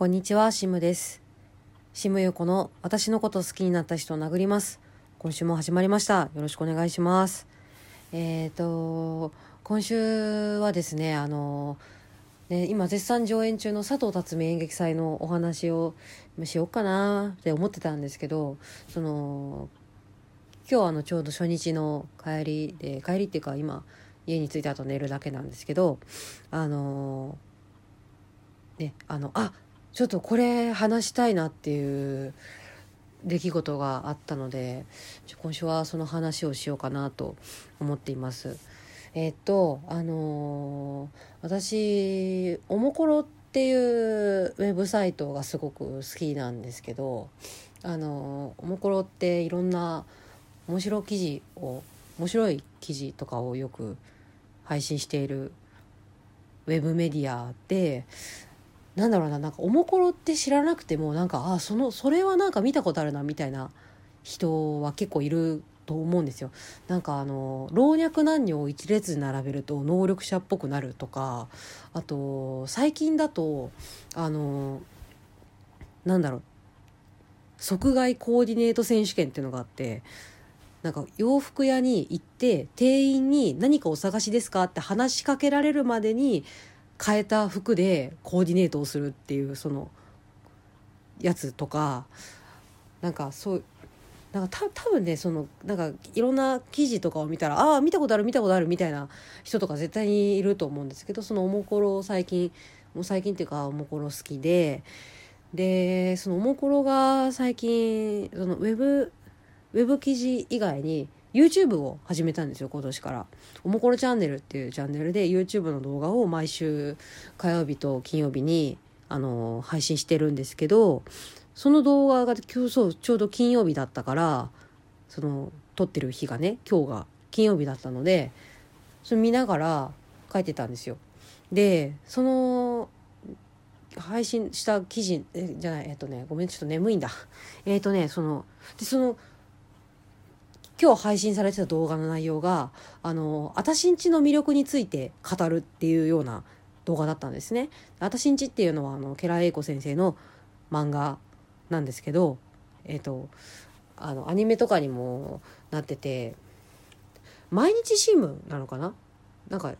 こんにちは、シムです。シムユコの私のこと好きになった人を殴ります。今週も始まりました。よろしくお願いします。えっ、と、今週はですね、あの、ね、今絶賛上演中の佐藤辰巳演劇祭のお話をしようかなって思ってたんですけど、その、今日あのちょうど初日の帰りで、帰りっていうか今、家に着いた後寝るだけなんですけど、あの、ね、あの、あちょっとこれ話したいなっていう出来事があったので今週はその話をしようかなと思っています。えっとあのー私おもころっていうウェブサイトがすごく好きなんですけどあのーおもころっていろんな面白い記事を面白い記事とかをよく配信しているウェブメディアでなんだろうななんかおもころって知らなくてもなんかあそのそれはなんか見たことあるなみたいな人は結構いると思うんですよ。なんかあの老若男女を一列に並べると能力者っぽくなるとかあと最近だとあのなんだろう即買いコーディネート選手権っていうのがあってなんか洋服屋に行って店員に「何かお探しですか?」って話しかけられるまでに変えた服でコーディネートをするっていうそのやつとかなんかそうなんかた多分ねそのなんかいろんな記事とかを見たらああ見たことある見たことあるみたいな人とか絶対にいると思うんですけどそのおもころを最近もう最近っていうかおもころ好きででそのおもころが最近そのウェブウェブ記事以外に YouTube を始めたんですよ今年から「おもころチャンネル」っていうチャンネルで YouTube の動画を毎週火曜日と金曜日にあの配信してるんですけどその動画が今日そうちょうど金曜日だったからその撮ってる日がね今日が金曜日だったのでそれ見ながら書いてたんですよ。でその配信した記事えじゃないえっとねごめんちょっと眠いんだえっとねそのでその今日配信されてた動画の内容があのあたしんちの魅力について語るっていうような動画だったんですね。あたしんちっていうのはあのケラエイコ先生の漫画なんですけどえっ、とあのアニメとかにもなってて毎日新聞なのかな？なんか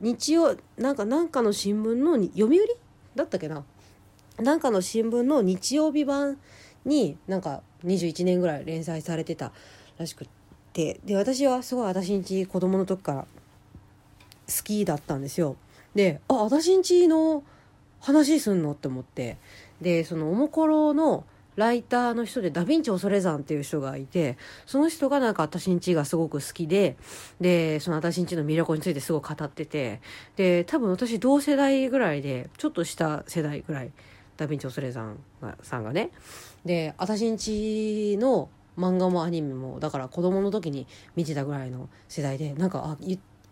日曜なんかなんかの新聞のに読売だったっけな？なんかの新聞の日曜日版になんか21年ぐらい連載されてたらしくってで私はすごい私んち子供の時から好きだったんですよ。であ私んちの話すんのって思ってでそのおもころのライターの人でダ・ヴィンチ恐山っていう人がいてその人がなんか私んちがすごく好きででその私んちの魅力についてすごい語っててで多分私同世代ぐらいでちょっとした世代ぐらいダ・ヴィンチ恐山さんがねで私んちの漫画もアニメもだから子供の時に見てたぐらいの世代でなんかあ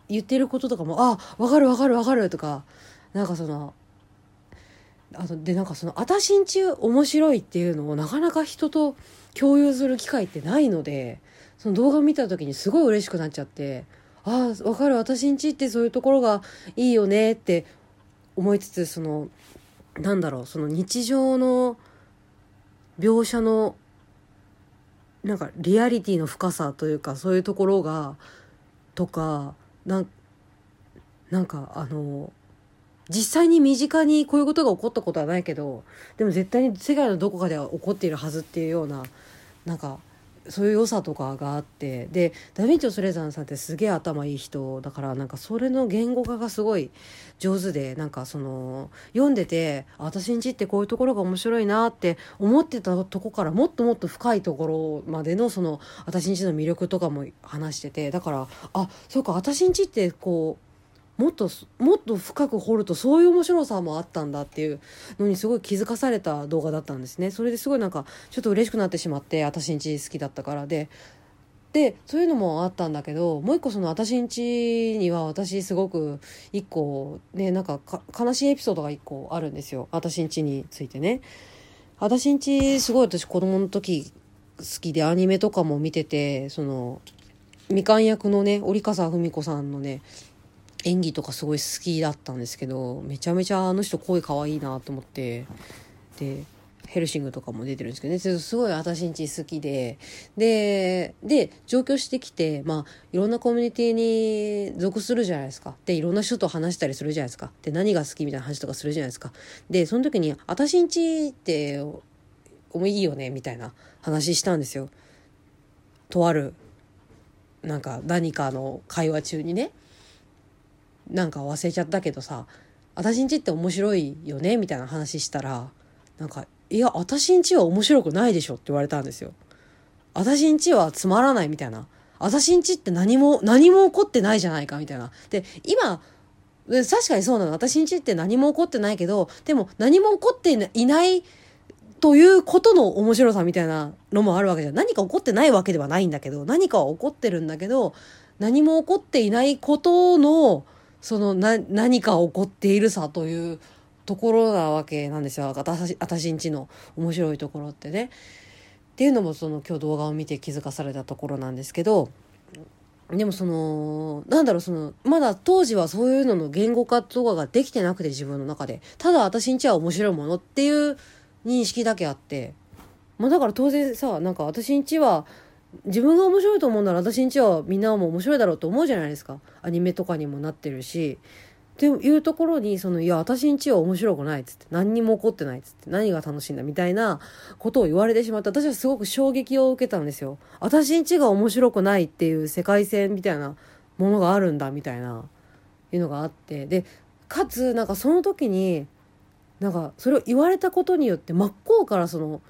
言ってることとかも「あわかるわかるわかる」とかなんかそのあとでなんかその「あたしんち面白い」っていうのをなかなか人と共有する機会ってないのでその動画見た時にすごい嬉しくなっちゃって「ああわかる私んちってそういうところがいいよね」って思いつつそのなんだろうその日常の描写のなんかリアリティの深さというかそういうところがとかななんかあの実際に身近にこういうことが起こったことはないけどでも絶対に世界のどこかでは起こっているはずっていうようななんかそういう良さとかがあってでダ・ヴィンチョ・スレザンさんってすげえ頭いい人だからなんかそれの言語化がすごい上手でなんかその読んでて私んちってこういうところが面白いなって思ってたとこからもっともっと深いところまでのその私んちの魅力とかも話しててだからあそうか私んちってこうもっともっと深く掘るとそういう面白さもあったんだっていうのにすごい気づかされた動画だったんですね。それですごいなんかちょっと嬉しくなってしまって私んち好きだったからで。でそういうのもあったんだけどもう一個その私んちには私すごく一個ねなんか悲しいエピソードが一個あるんですよ。私んちについてね。私んちすごい私子供の時好きでアニメとかも見ててそのみかん役のね折笠文子さんのね演技とかすごい好きだったんですけどめちゃめちゃあの人声かわいいなと思ってでヘルシングとかも出てるんですけどね。すごい私んち好きででで上京してきてまあいろんなコミュニティに属するじゃないですか。でいろんな人と話したりするじゃないですか。で何が好きみたいな話とかするじゃないですか。でその時に私んちってもういいよねみたいな話したんですよ。とあるなんか何かの会話中にね。なんか忘れちゃったけどさ私んちって面白いよね？みたいな話したらなんかいや私んちは面白くないでしょって言われたんですよ私んちはつまらないみたいな私んちって何も何も起こってないじゃないかみたいな。で今確かにそうなの私んちって何も起こってないけどでも何も起こっていないということの面白さみたいなのもあるわけじゃん。何か起こってないわけではないんだけど何かは起こってるんだけど何も起こっていないことのそのな何か起こっているさというところなわけなんですよ。私私んちの面白いところってね。っていうのもその今日動画を見て気づかされたところなんですけど。でもそのなんだろうそのまだ当時はそういうのの言語化とかができてなくて自分の中で。ただ私んちは面白いものっていう認識だけあって。まあだから当然さなんか私んちは自分が面白いと思うなら私んちはみんなも面白いだろうと思うじゃないですか。アニメとかにもなってるし。っていうところにそのいや私んちは面白くないっつって。何にも起こってないっつって。何が楽しいんだみたいなことを言われてしまって私はすごく衝撃を受けたんですよ。私んちが面白くないっていう世界線みたいなものがあるんだみたいないうのがあって。でかつなんかその時になんかそれを言われたことによって真っ向からその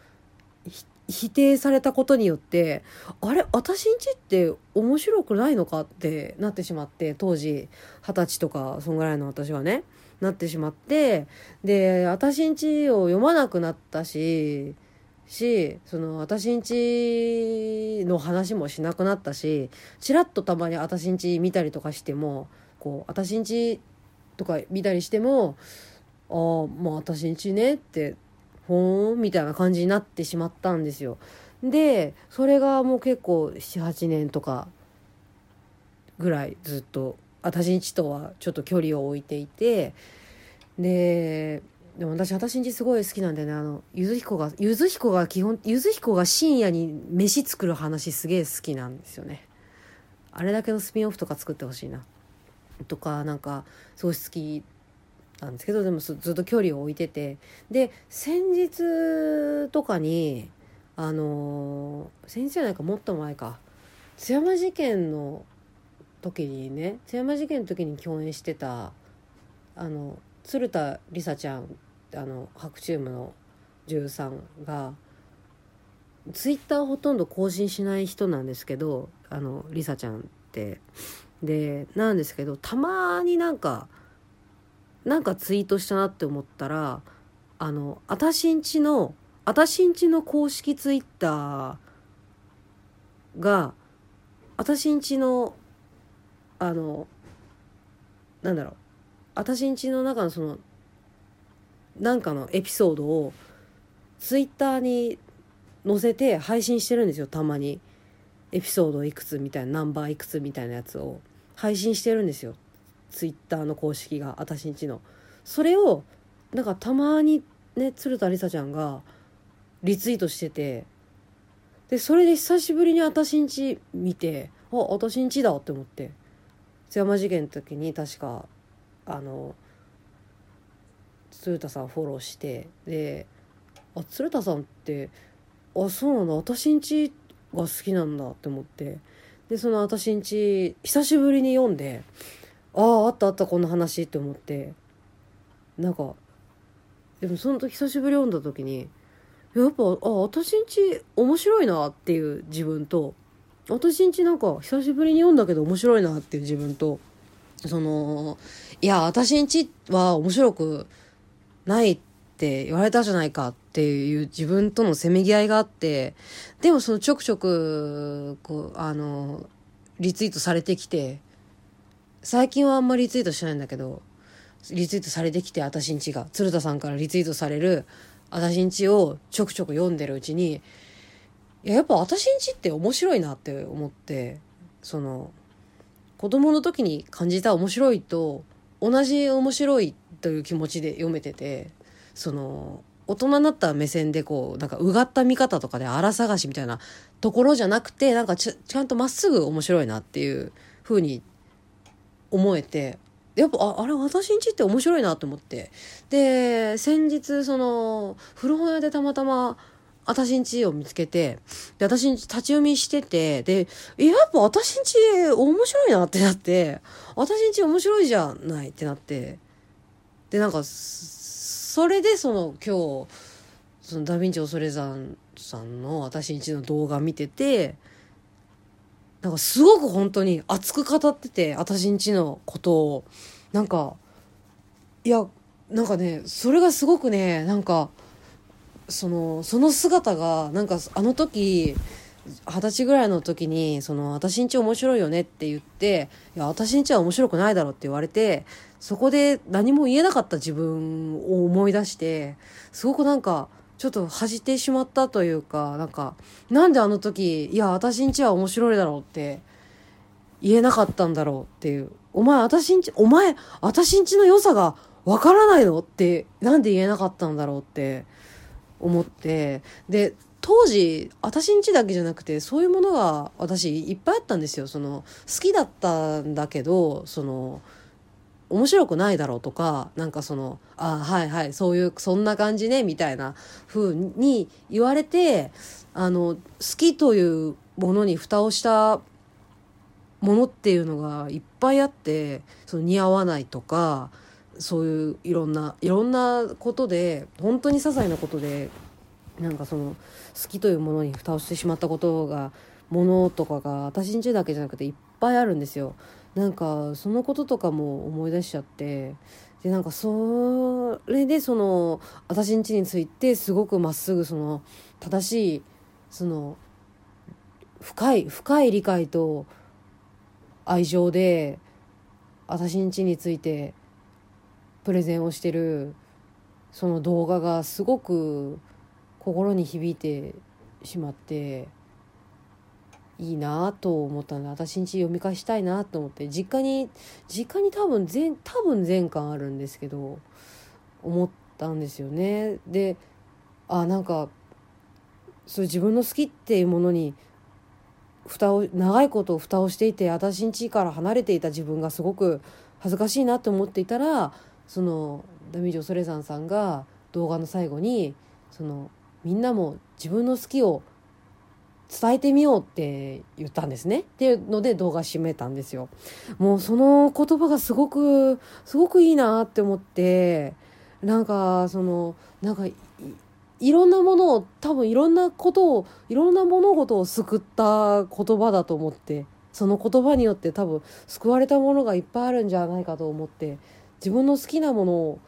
否否定されたことによってあれ私んちって面白くないのかってなってしまって当時二十歳とかそんぐらいの私はねなってしまってで私んちを読まなくなったししその私んちの話もしなくなったしちらっとたまに私んち見たりとかしてもこう私んちとか見たりしてもああまあ私んちねってほーんみたいな感じになってしまったんですよ。でそれがもう結構78年とかぐらいずっと私んちとはちょっと距離を置いていてででも私私んちすごい好きなんだよね。あのゆず彦がゆず彦が基本ゆず彦が深夜に飯作る話すげえ好きなんですよね。あれだけのスピンオフとか作ってほしいな。とかなんかすごい好きなんですけどでもずっと距離を置いてて。で先日とかにあの先日じゃないかもっと前か。津山事件の時にね津山事件の時に共演してたあの鶴田梨沙ちゃんあの白チームの13がツイッターほとんど更新しない人なんですけどあの梨沙ちゃんって。でなんですけどたまになんかなんかツイートしたなって思ったらあのあたしんちのあたしんちの公式ツイッターがあたしんちのあのなんだろうあたしんちの中のそのなんかのエピソードをツイッターに載せて配信してるんですよたまに。エピソードいくつみたいなナンバーいくつみたいなやつを配信してるんですよ。ツイッターの公式が私んちの。それをなんかたまにね鶴田梨沙ちゃんがリツイートしててでそれで久しぶりに私んち見てあ私んちだって思って。津山事件の時に確かあの鶴田さんフォローしてであ鶴田さんってあそうなんだ私んちが好きなんだって思って。でその私んち久しぶりに読んであああったあったこんな話って思って。なんかでもその時久しぶり読んだ時にやっぱあ私んち面白いなっていう自分と私んちなんか久しぶりに読んだけど面白いなっていう自分とそのいや私んちは面白くないって言われたじゃないかっていう自分とのせめぎ合いがあってでもそのちょくちょくこうあのリツイートされてきて最近はあんまりリツイートしないんだけどリツイートされてきて私んちが鶴田さんからリツイートされる私んちをちょくちょく読んでるうちにいややっぱ私んちって面白いなって思ってその子供の時に感じた面白いと同じ面白いという気持ちで読めててその大人になった目線でこうなんかうがった見方とかで荒探しみたいなところじゃなくてなんかちゃんとまっすぐ面白いなっていう風に思えてやっぱああれ私んちって面白いなと思って。で先日その古本屋でたまたま私んちを見つけて、で、私んち立ち読みしてて、で、やっぱ私んち面白いなってなって、私んち面白いじゃないってなって、で、なんか、それでその今日、そのダヴィンチ恐山さんの私んちの動画見てて、なんかすごく本当に熱く語ってて、私んちのことを、なんか、いや、なんかね、それがすごくね、なんか、そのその姿がなんかあの時二十歳ぐらいの時にその私んち面白いよねって言っていや私んちは面白くないだろって言われてそこで何も言えなかった自分を思い出してすごくなんかちょっと恥じてしまったというかなんかなんであの時いや私んちは面白いだろうって言えなかったんだろうっていう。お前私んちお前私んちの良さがわからないのってなんで言えなかったんだろうって思って。で当時私んちだけじゃなくてそういうものが私いっぱいあったんですよ。その好きだったんだけどその面白くないだろうとかなんかそのあはいはいそういうそんな感じねみたいな風に言われてあの好きというものに蓋をしたものっていうのがいっぱいあってその似合わないとかそういういろんないろんなことで本当に些細なことでなんかその好きというものに蓋をしてしまったことがものとかが私んちだけじゃなくていっぱいあるんですよ。なんかそのこととかも思い出しちゃってでなんかそれでその私んちについてすごくまっすぐその正しいその深い深い理解と愛情で私んちについてプレゼンをしてるその動画がすごく心に響いてしまっていいなと思ったので私んち読み返したいなと思って実家に実家に多分全多分全巻あるんですけど思ったんですよね。であなんかそう自分の好きっていうものに蓋を長いこと蓋をしていて私んちから離れていた自分がすごく恥ずかしいなと思っていたらそのダミージョ・ソレザンさんが動画の最後にそのみんなも自分の好きを伝えてみようって言ったんですね。っていうので動画締めたんですよ。もうその言葉がすごくすごくいいなって思ってなんかそのなんかいろんなものを多分いろんなことをいろんな物事を救った言葉だと思ってその言葉によって多分救われたものがいっぱいあるんじゃないかと思って自分の好きなものを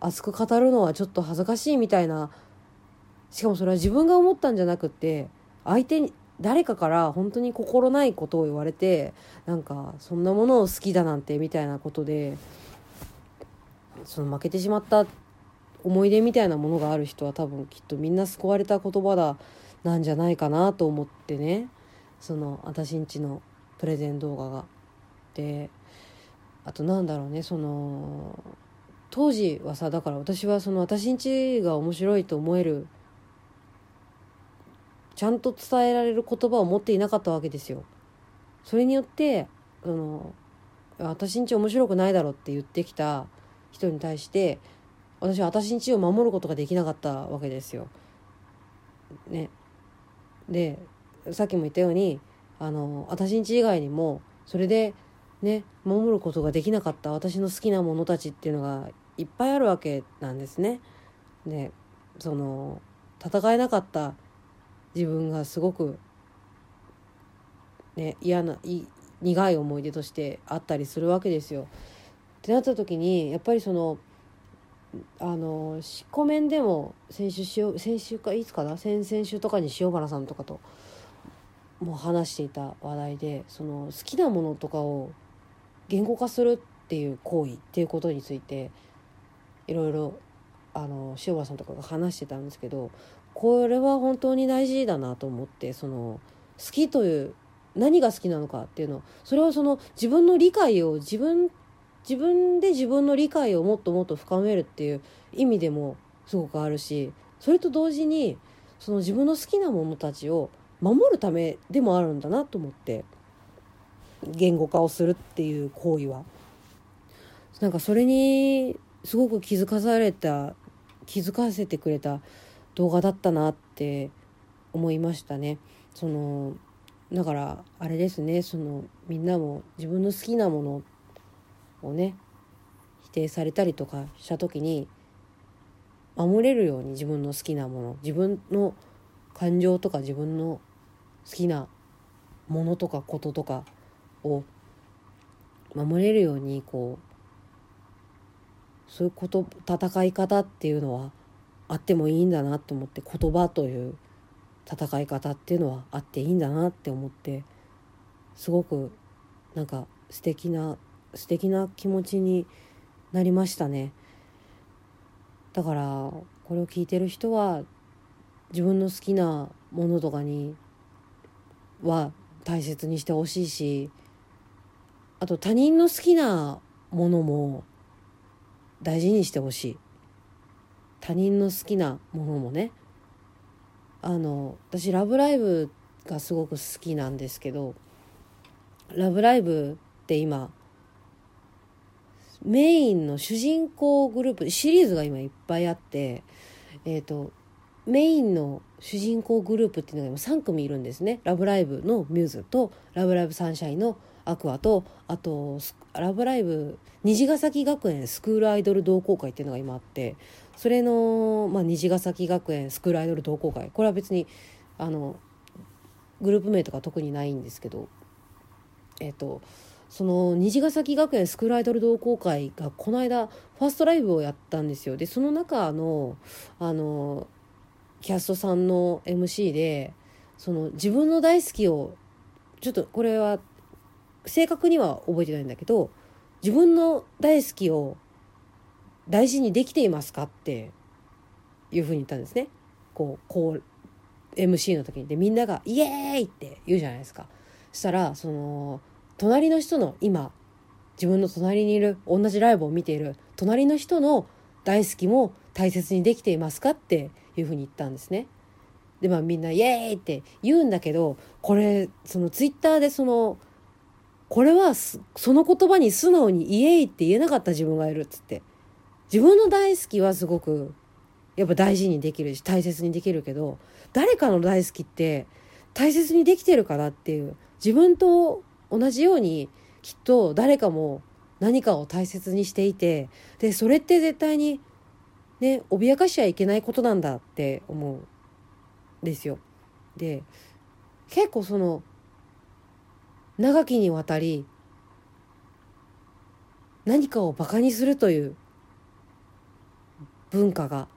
熱く語るのはちょっと恥ずかしいみたいなしかもそれは自分が思ったんじゃなくって相手に誰かから本当に心ないことを言われてなんかそんなものを好きだなんてみたいなことでその負けてしまった思い出みたいなものがある人は多分きっとみんな救われた言葉だなんじゃないかなと思ってねその私んちのプレゼン動画が。であとなんだろうねその当時はさだから私はその私んちが面白いと思えるちゃんと伝えられる言葉を持っていなかったわけですよ。それによってその私んち面白くないだろって言ってきた人に対して私は私んちを守ることができなかったわけですよ。ね。でさっきも言ったようにあの私んち以外にもそれでね守ることができなかった私の好きなものたちっていうのがいっぱいあるわけなんですね。でその戦えなかった自分がすごく、ね、嫌ない苦い思い出としてあったりするわけですよ。ってなった時にやっぱりそのあのコメンでも先週しよ先週かいつかな？先々週とかに塩原さんとかとも話していた話題でその好きなものとかを言語化するっていう行為っていうことについていろいろあの塩原さんとかが話してたんですけどこれは本当に大事だなと思ってその好きという何が好きなのかっていうのそれはその自分の理解を自分自分で自分の理解をもっともっと深めるっていう意味でもすごくあるしそれと同時にその自分の好きなものたちを守るためでもあるんだなと思って言語化をするっていう行為は。なんかそれにすごく気づかされた気づかせてくれた動画だったなって思いましたね。そのだからあれですねそのみんなも自分の好きなものをね否定されたりとかした時に守れるように自分の好きなもの自分の感情とか自分の好きなものとかこととかを守れるようにこうそういうこと戦い方っていうのはあってもいいんだなと思って言葉という戦い方っていうのはあっていいんだなって思ってすごくなんか素敵な素敵な気持ちになりましたね。だからこれを聞いてる人は自分の好きなものとかには大切にしてほしいしあと他人の好きなものも大事にしてほしい。他人の好きなものもねあの私「ラブライブ!」がすごく好きなんですけど「ラブライブ!」って今メインの主人公グループシリーズが今いっぱいあってえっ、ー、とメインの主人公グループっていうのが今3組いるんですね「ラブライブ!」のミューズと「ラブライブサンシャイン」のアクアとあと「ラブライブ!」虹ヶ崎学園スクールアイドル同好会っていうのが今あってそれの、まあ、虹ヶ崎学園スクールアイドル同好会これは別にあのグループ名とか特にないんですけどえっ、とその虹ヶ崎学園スクールアイドル同好会がこの間ファーストライブをやったんですよでその中のあのキャストさんの MC でその自分の大好きをちょっとこれは正確には覚えてないんだけど自分の大好きを大事にできていますかっていうふうに言ったんですね。こうこう MC の時にでみんなが「イエーイ!」って言うじゃないですか。そしたらその隣の人の今自分の隣にいる同じライブを見ている隣の人の大好きも大切にできていますかっていうふうに言ったんですね。でまあみんな「イエーイ!」って言うんだけどこれそのツイッターでそのこれはその言葉に素直に「イエイ!」って言えなかった自分がいるっつって自分の大好きはすごくやっぱ大事にできるし大切にできるけど誰かの大好きって大切にできてるかなっていう自分と同じようにきっと誰かも何かを大切にしていてでそれって絶対にね脅かしちゃいけないことなんだって思うんですよ。で結構その長きにわたり何かをバカにするという文化が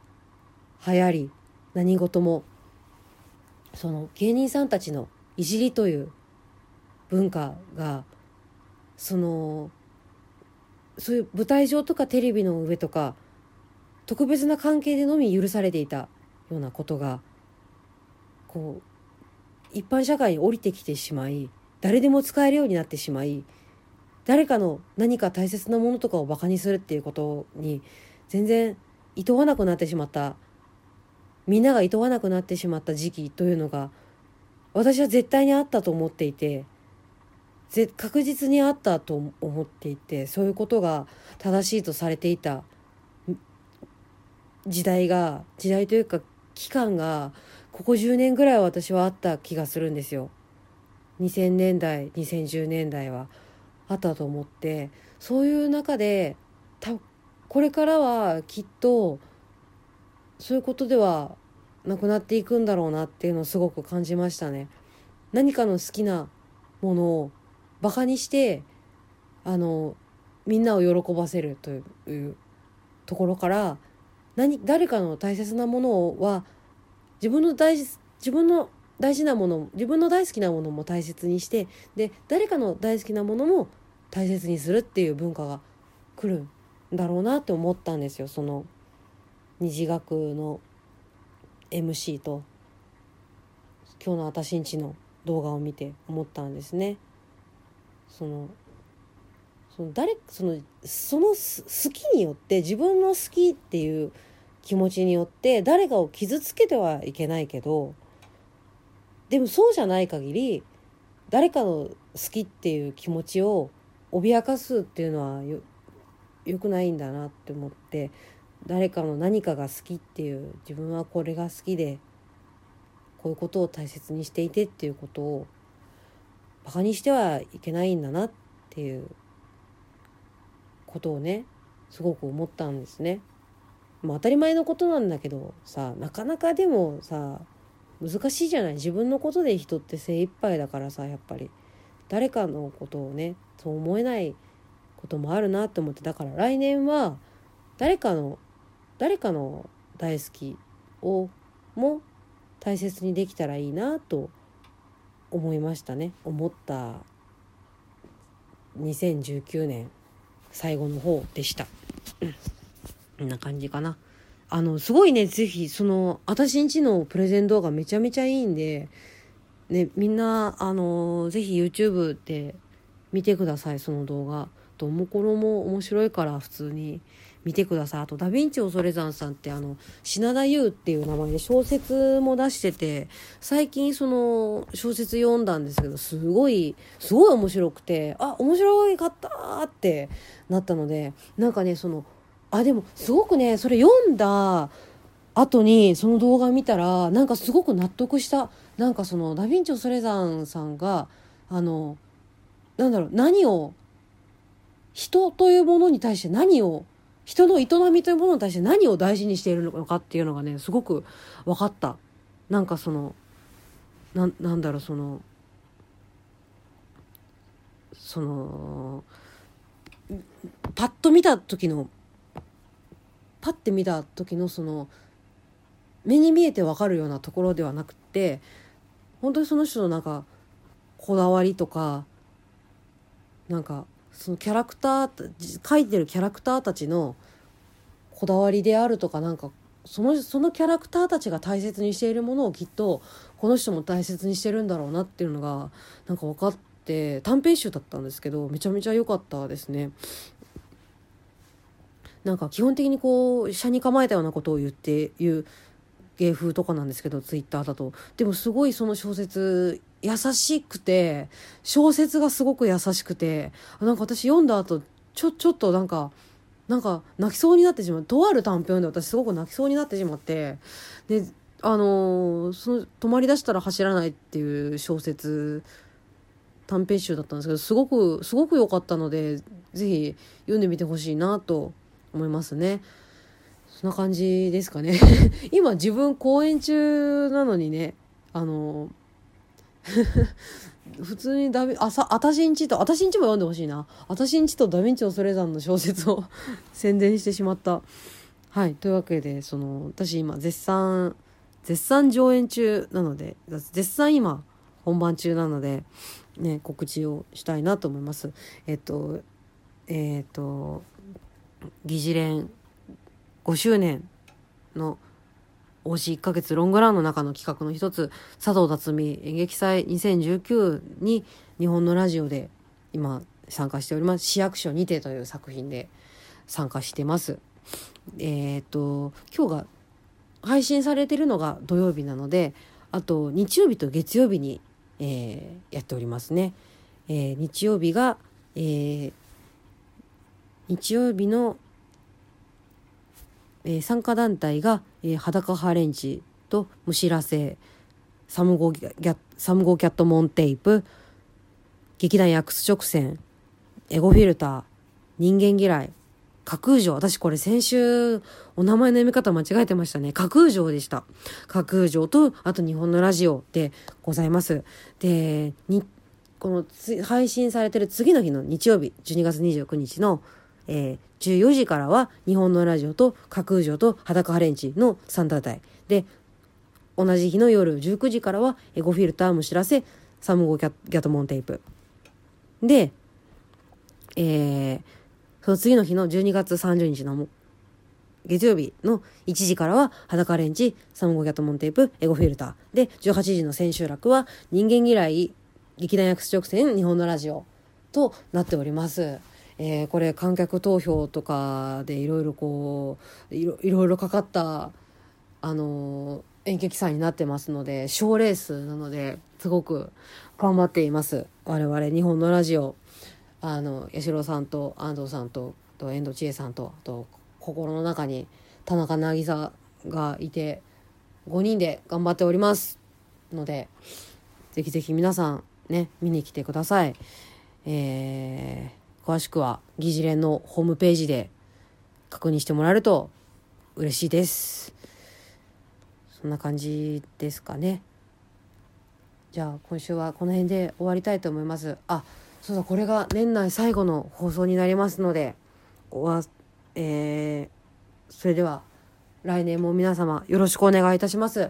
流行り何事もその芸人さんたちのいじりという文化がそのそういう舞台上とかテレビの上とか特別な関係でのみ許されていたようなことがこう一般社会に降りてきてしまい誰でも使えるようになってしまい誰かの何か大切なものとかをバカにするっていうことに全然いとわなくなってしまったみんながいとわなくなってしまった時期というのが私は絶対にあったと思っていて確実にあったと思っていてそういうことが正しいとされていた時代が時代というか期間がここ10年ぐらい私はあった気がするんですよ。2000年代2010年代はあったと思ってそういう中でたこれからはきっとそういうことではなくなっていくんだろうなっていうのをすごく感じましたね。何かの好きなものをバカにしてあのみんなを喜ばせるというところから何誰かの大切なものは自分の大事自分の大事なもの自分の大好きなものも大切にしてで誰かの大好きなものも大切にするっていう文化が来るんだろうなって思ったんですよその虹学の MC と今日の私んちの動画を見て思ったんですね。そのその誰そのその好きによって自分の好きっていう気持ちによって誰かを傷つけてはいけないけどでもそうじゃない限り誰かの好きっていう気持ちを脅かすっていうのはよよくないんだなって思って誰かの何かが好きっていう自分はこれが好きでこういうことを大切にしていてっていうことをバカにしてはいけないんだなっていうことをねすごく思ったんですね。まあ、当たり前のことなんだけどさなかなかでもさ難しいじゃない。自分のことで人って精一杯だからさやっぱり。誰かのことをねそう思えないこともあるなって思って。だから来年は誰かの誰かの大好きをも大切にできたらいいなと思いましたね。思った2019年最後の方でした。こんな感じかな。あの、すごいね、ぜひ、その、私んちのプレゼン動画めちゃめちゃいいんで、ね、みんな、あの、ぜひ YouTube で見てください、その動画。と、もころも面白いから普通に見てください。あと、ダヴィンチ恐山さんって、あの、品田優っていう名前で小説も出してて、最近その小説読んだんですけど、すごい、すごい面白くて、あ、面白いかったってなったので、なんかね、その、あでもすごくねそれ読んだ後にその動画見たらなんかすごく納得した。なんかそのダ・ヴィンチョ・ソレザンさんがあのなんだろう何を人というものに対して何を人の営みというものに対して何を大事にしているのかっていうのがねすごく分かった。なんかそのななんだろうそのそのパッと見た時のパッて見た時のその目に見えて分かるようなところではなくって本当にその人のなんかこだわりとかなんかそのキャラクター書いてるキャラクターたちのこだわりであるとかなんかそのそのキャラクターたちが大切にしているものをきっとこの人も大切にしてるんだろうなっていうのがなんか分かって短編集だったんですけどめちゃめちゃ良かったですね。なんか基本的にこう車に構えたようなことを言って言う芸風とかなんですけどツイッターだと。でもすごいその小説優しくて小説がすごく優しくてなんか私読んだ後ちょちょっとなんかなんか泣きそうになってしまうとある短編で私すごく泣きそうになってしまってであのー、その止まりだしたら走らないっていう小説短編集だったんですけどすごくすごく良かったので是非読んでみてほしいなと思いますね。そんな感じですかね。今自分公演中なのにね、あの、普通にダビ、あさ、あたしんちと、あたしんちも読んでほしいな。あたしんちとダヴィンチ恐山の小説を 宣伝してしまった。はい。というわけで、その、私今絶賛、絶賛上演中なので、絶賛今本番中なので、ね、告知をしたいなと思います。えっと、えっと、議事連5周年の OC1 ヶ月ロングランの中の企画の一つ佐藤辰巳演劇祭2019に日本のラジオで今参加しております。市役所にてという作品で参加してます。えっ、と今日が配信されてるのが土曜日なのであと日曜日と月曜日に、えー、やっておりますね、えー、日曜日が、えー、日曜日の、えー、参加団体が、えー、裸ハレンチと虫らせサムゴギャサムゴキャットモンテープ劇団ヤクス直線エゴフィルター人間嫌い架空城私これ先週お名前の読み方間違えてましたね。架空城でした。架空城とあと日本のラジオでございます。でにこの配信されてる次の日の日曜日12月29日のえー、14時からは日本のラジオと架空城と裸ハレンチの3団体で同じ日の夜19時からはエゴフィルターむしらせサムゴギャトモンテープで、えー、その次の日の12月30日の月曜日の1時からは裸レンチ、サムゴギャトモンテープ、エゴフィルター。で、18時の千秋楽は人間嫌い、劇団役直線、日本のラジオとなっております。えー、これ観客投票とかでいろいろこういろいろかかったあの演劇祭になってますので賞レースなのですごく頑張っています我々日本のラジオあの八代さんと安藤さんとと遠藤千恵さんとと心の中に田中渚がいて5人で頑張っておりますのでぜひぜひ皆さんね見に来てください。えー、詳しくは議事連のホームページで確認してもらえると嬉しいです。そんな感じですかね。じゃあ今週はこの辺で終わりたいと思います。あそうだこれが年内最後の放送になりますのでおわえー、それでは来年も皆様よろしくお願いいたします。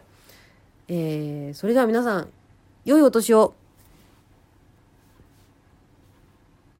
えー、それでは皆さん良いお年を